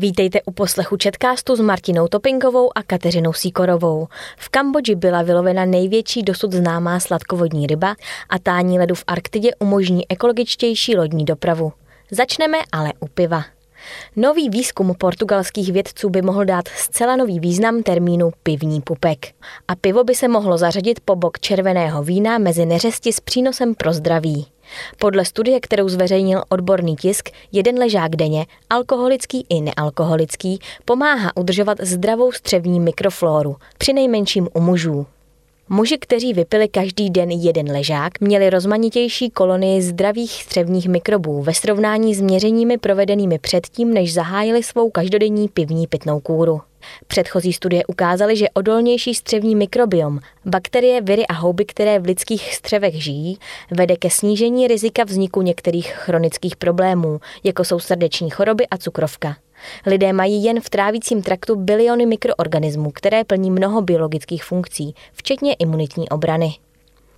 Vítejte u poslechu Četkástu s Martinou Topinkovou a Kateřinou Síkorovou. V Kambodži byla vylovena největší dosud známá sladkovodní ryba a tání ledu v Arktidě umožní ekologičtější lodní dopravu. Začneme ale u piva. Nový výzkum portugalských vědců by mohl dát zcela nový význam termínu pivní pupek. A pivo by se mohlo zařadit po bok červeného vína mezi neřesti s přínosem pro zdraví. Podle studie, kterou zveřejnil odborný tisk, jeden ležák denně, alkoholický i nealkoholický, pomáhá udržovat zdravou střevní mikroflóru, při nejmenším u mužů. Muži, kteří vypili každý den jeden ležák, měli rozmanitější kolonii zdravých střevních mikrobů ve srovnání s měřeními provedenými předtím, než zahájili svou každodenní pivní pitnou kůru. Předchozí studie ukázaly, že odolnější střevní mikrobiom, bakterie, viry a houby, které v lidských střevech žijí, vede ke snížení rizika vzniku některých chronických problémů, jako jsou srdeční choroby a cukrovka. Lidé mají jen v trávícím traktu biliony mikroorganismů, které plní mnoho biologických funkcí, včetně imunitní obrany.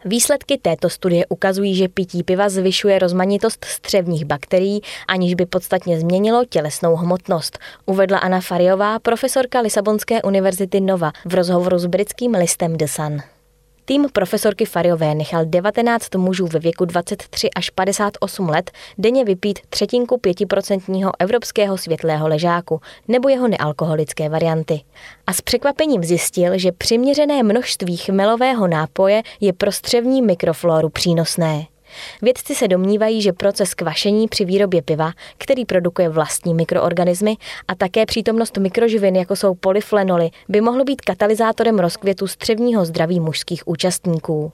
Výsledky této studie ukazují, že pití piva zvyšuje rozmanitost střevních bakterií, aniž by podstatně změnilo tělesnou hmotnost, uvedla Anna Fariová, profesorka Lisabonské univerzity Nova v rozhovoru s britským listem The Sun. Tým profesorky Fariové nechal 19 mužů ve věku 23 až 58 let denně vypít třetinku 5% evropského světlého ležáku nebo jeho nealkoholické varianty. A s překvapením zjistil, že přiměřené množství chmelového nápoje je pro střevní mikrofloru přínosné. Vědci se domnívají, že proces kvašení při výrobě piva, který produkuje vlastní mikroorganismy a také přítomnost mikroživin, jako jsou polyflenoly, by mohl být katalyzátorem rozkvětu střevního zdraví mužských účastníků.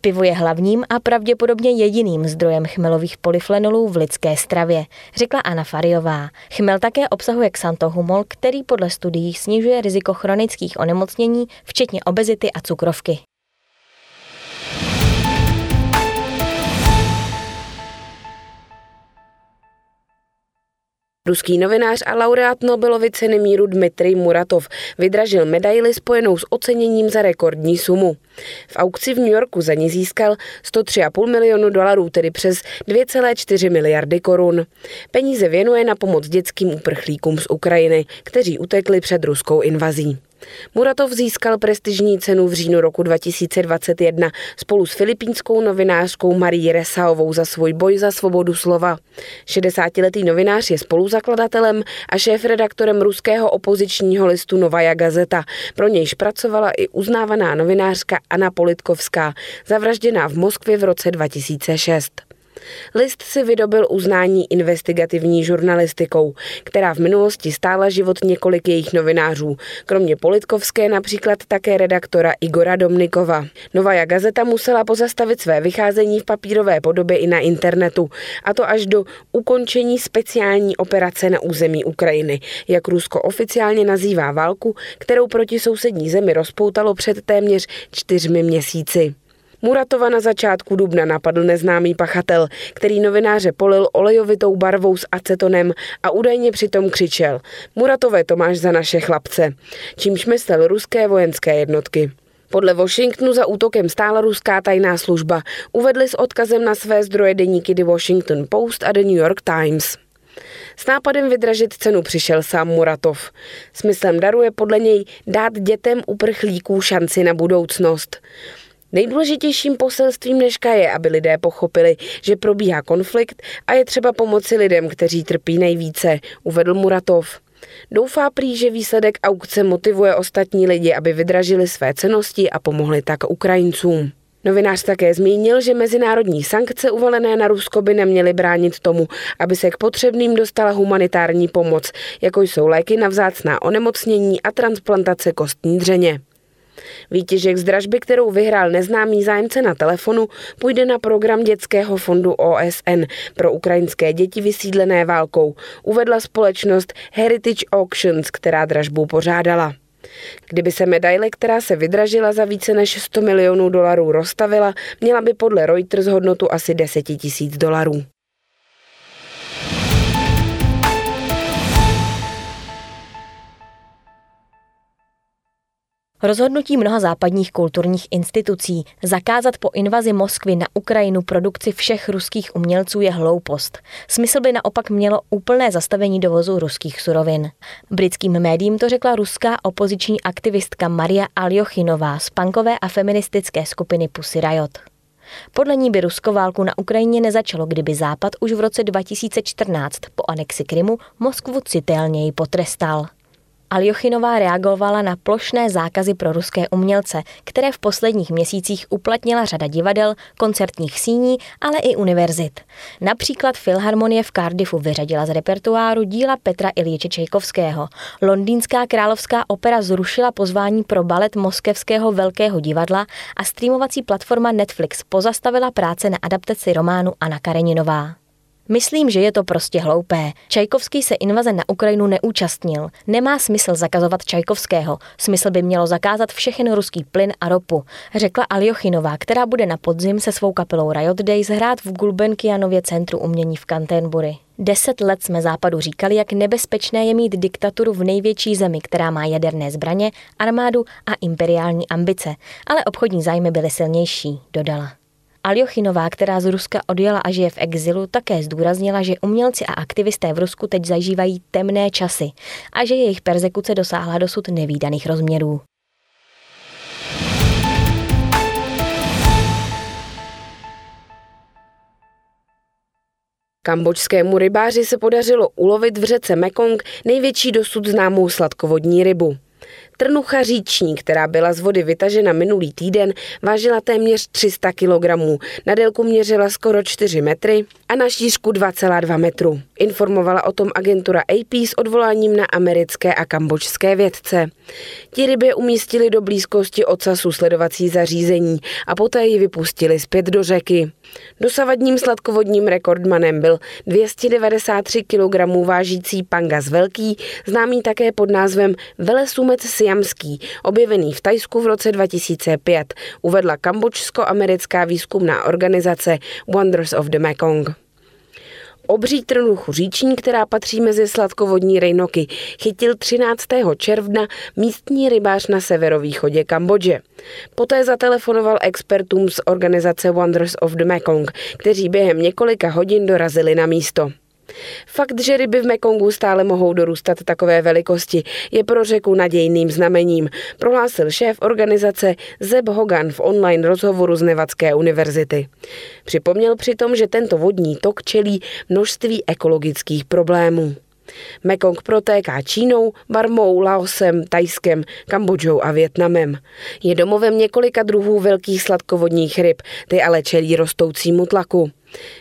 Pivo je hlavním a pravděpodobně jediným zdrojem chmelových polyflenolů v lidské stravě, řekla Anna Fariová. Chmel také obsahuje xantohumol, který podle studií snižuje riziko chronických onemocnění, včetně obezity a cukrovky. Ruský novinář a laureát Nobelovy ceny míru Dmitrij Muratov vydražil medaili spojenou s oceněním za rekordní sumu. V aukci v New Yorku za ní získal 103,5 milionu dolarů, tedy přes 2,4 miliardy korun. Peníze věnuje na pomoc dětským uprchlíkům z Ukrajiny, kteří utekli před ruskou invazí. Muratov získal prestižní cenu v říjnu roku 2021 spolu s filipínskou novinářkou Marí Resaovou za svůj boj za svobodu slova. 60-letý novinář je spoluzakladatelem a šéf-redaktorem ruského opozičního listu Novaja Gazeta. Pro nějž pracovala i uznávaná novinářka Anna Politkovská, zavražděná v Moskvě v roce 2006. List si vydobil uznání investigativní žurnalistikou, která v minulosti stála život několik jejich novinářů, kromě Politkovské například také redaktora Igora Domnikova. Novaja gazeta musela pozastavit své vycházení v papírové podobě i na internetu, a to až do ukončení speciální operace na území Ukrajiny, jak Rusko oficiálně nazývá válku, kterou proti sousední zemi rozpoutalo před téměř čtyřmi měsíci. Muratova na začátku dubna napadl neznámý pachatel, který novináře polil olejovitou barvou s acetonem a údajně přitom křičel Muratové to máš za naše chlapce, čímž myslel ruské vojenské jednotky. Podle Washingtonu za útokem stála ruská tajná služba. Uvedli s odkazem na své zdroje deníky The Washington Post a The New York Times. S nápadem vydražit cenu přišel sám Muratov. Smyslem daru je podle něj dát dětem uprchlíků šanci na budoucnost. Nejdůležitějším poselstvím dneška je, aby lidé pochopili, že probíhá konflikt a je třeba pomoci lidem, kteří trpí nejvíce, uvedl Muratov. Doufá prý, že výsledek aukce motivuje ostatní lidi, aby vydražili své cenosti a pomohli tak Ukrajincům. Novinář také zmínil, že mezinárodní sankce uvalené na Rusko by neměly bránit tomu, aby se k potřebným dostala humanitární pomoc, jako jsou léky na vzácná onemocnění a transplantace kostní dřeně. Výtěžek z dražby, kterou vyhrál neznámý zájemce na telefonu, půjde na program dětského fondu OSN pro ukrajinské děti vysídlené válkou, uvedla společnost Heritage Auctions, která dražbu pořádala. Kdyby se medaile, která se vydražila za více než 100 milionů dolarů, rozstavila, měla by podle Reuters hodnotu asi 10 tisíc dolarů. Rozhodnutí mnoha západních kulturních institucí zakázat po invazi Moskvy na Ukrajinu produkci všech ruských umělců je hloupost. Smysl by naopak mělo úplné zastavení dovozu ruských surovin. Britským médiím to řekla ruská opoziční aktivistka Maria Aljochinová z punkové a feministické skupiny Pussy Riot. Podle ní by Rusko válku na Ukrajině nezačalo, kdyby Západ už v roce 2014 po anexi Krymu Moskvu citelněji potrestal. Aljochinová reagovala na plošné zákazy pro ruské umělce, které v posledních měsících uplatnila řada divadel, koncertních síní, ale i univerzit. Například Filharmonie v Cardiffu vyřadila z repertoáru díla Petra Iljiče Čejkovského. Londýnská královská opera zrušila pozvání pro balet Moskevského velkého divadla a streamovací platforma Netflix pozastavila práce na adaptaci románu Anna Kareninová. Myslím, že je to prostě hloupé. Čajkovský se invaze na Ukrajinu neúčastnil. Nemá smysl zakazovat Čajkovského. Smysl by mělo zakázat všechen ruský plyn a ropu, řekla Aljochinová, která bude na podzim se svou kapelou Riot Days hrát v Gulbenkianově centru umění v Canterbury. Deset let jsme západu říkali, jak nebezpečné je mít diktaturu v největší zemi, která má jaderné zbraně, armádu a imperiální ambice, ale obchodní zájmy byly silnější, dodala. Aljochinová, která z Ruska odjela a žije v exilu, také zdůraznila, že umělci a aktivisté v Rusku teď zažívají temné časy a že jejich persekuce dosáhla dosud nevýdaných rozměrů. Kambočskému rybáři se podařilo ulovit v řece Mekong největší dosud známou sladkovodní rybu. Trnucha říční, která byla z vody vytažena minulý týden, vážila téměř 300 kg. Na délku měřila skoro 4 metry a na šířku 2,2 metru. Informovala o tom agentura AP s odvoláním na americké a kambočské vědce. Ti ryby umístili do blízkosti ocasu sledovací zařízení a poté ji vypustili zpět do řeky. Dosavadním sladkovodním rekordmanem byl 293 kg vážící pangas velký, známý také pod názvem velesumec siamský, objevený v Tajsku v roce 2005, uvedla kambočsko-americká výzkumná organizace Wonders of the Mekong. Obří trnuchu říční, která patří mezi sladkovodní rejnoky, chytil 13. června místní rybář na severovýchodě Kambodže. Poté zatelefonoval expertům z organizace Wonders of the Mekong, kteří během několika hodin dorazili na místo. Fakt, že ryby v Mekongu stále mohou dorůstat takové velikosti, je pro řeku nadějným znamením, prohlásil šéf organizace Zeb Hogan v online rozhovoru z Nevadské univerzity. Připomněl přitom, že tento vodní tok čelí množství ekologických problémů. Mekong protéká Čínou, Barmou, Laosem, Tajskem, Kambodžou a Větnamem. Je domovem několika druhů velkých sladkovodních ryb, ty ale čelí rostoucímu tlaku.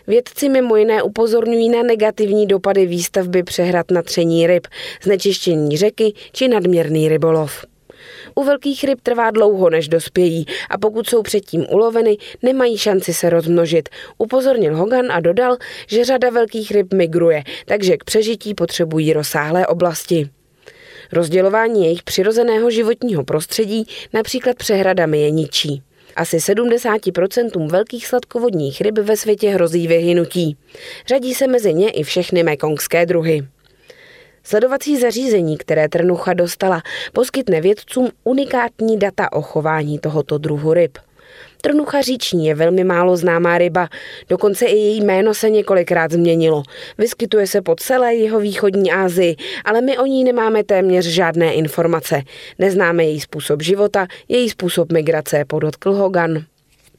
Vědci mimo jiné upozorňují na negativní dopady výstavby přehrad na tření ryb, znečištění řeky či nadměrný rybolov. U velkých ryb trvá dlouho, než dospějí a pokud jsou předtím uloveny, nemají šanci se rozmnožit. Upozornil Hogan a dodal, že řada velkých ryb migruje, takže k přežití potřebují rozsáhlé oblasti. Rozdělování jejich přirozeného životního prostředí například přehradami je ničí. Asi 70% velkých sladkovodních ryb ve světě hrozí vyhynutí. Řadí se mezi ně i všechny mekongské druhy. Sledovací zařízení, které Trnucha dostala, poskytne vědcům unikátní data o chování tohoto druhu ryb. Trnucha říční je velmi málo známá ryba, dokonce i její jméno se několikrát změnilo. Vyskytuje se po celé jeho východní Asii, ale my o ní nemáme téměř žádné informace. Neznáme její způsob života, její způsob migrace, podotkl Hogan.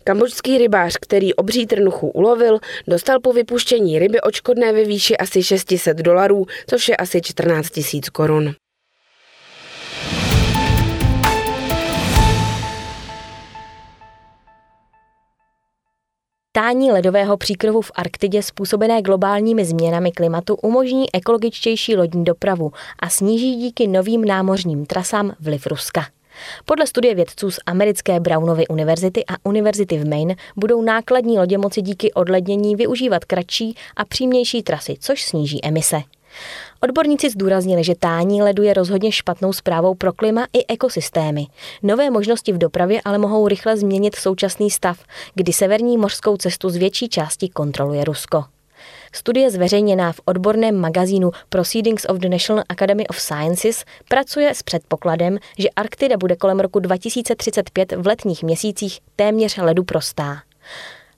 Kambodžský rybář, který obří trnuchu ulovil, dostal po vypuštění ryby očkodné ve výši asi 600 dolarů, což je asi 14 tisíc korun. Tání ledového příkrovu v Arktidě způsobené globálními změnami klimatu umožní ekologičtější lodní dopravu a sníží díky novým námořním trasám vliv Ruska. Podle studie vědců z americké Brownovy univerzity a univerzity v Maine budou nákladní lodě moci díky odlednění využívat kratší a přímější trasy, což sníží emise. Odborníci zdůraznili, že tání ledu je rozhodně špatnou zprávou pro klima i ekosystémy. Nové možnosti v dopravě ale mohou rychle změnit současný stav, kdy severní mořskou cestu z větší části kontroluje Rusko. Studie zveřejněná v odborném magazínu Proceedings of the National Academy of Sciences pracuje s předpokladem, že Arktida bude kolem roku 2035 v letních měsících téměř ledu prostá.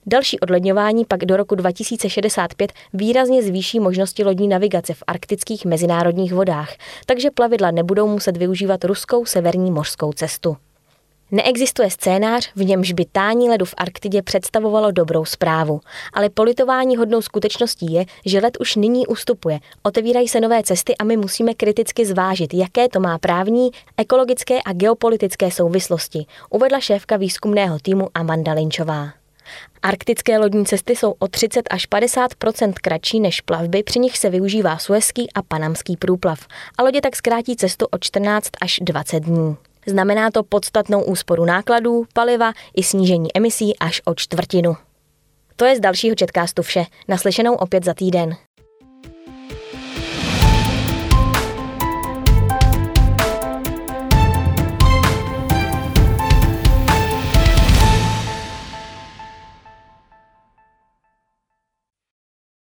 Další odledňování pak do roku 2065 výrazně zvýší možnosti lodní navigace v arktických mezinárodních vodách, takže plavidla nebudou muset využívat ruskou severní mořskou cestu. Neexistuje scénář, v němž by tání ledu v Arktidě představovalo dobrou zprávu, ale politování hodnou skutečností je, že led už nyní ustupuje, otevírají se nové cesty a my musíme kriticky zvážit, jaké to má právní, ekologické a geopolitické souvislosti, uvedla šéfka výzkumného týmu Amanda Linčová. Arktické lodní cesty jsou o 30 až 50% kratší než plavby, při nich se využívá suezský a panamský průplav a lodě tak zkrátí cestu o 14 až 20 dní. Znamená to podstatnou úsporu nákladů, paliva i snížení emisí až o čtvrtinu. To je z dalšího četkástu vše. Naslyšenou opět za týden.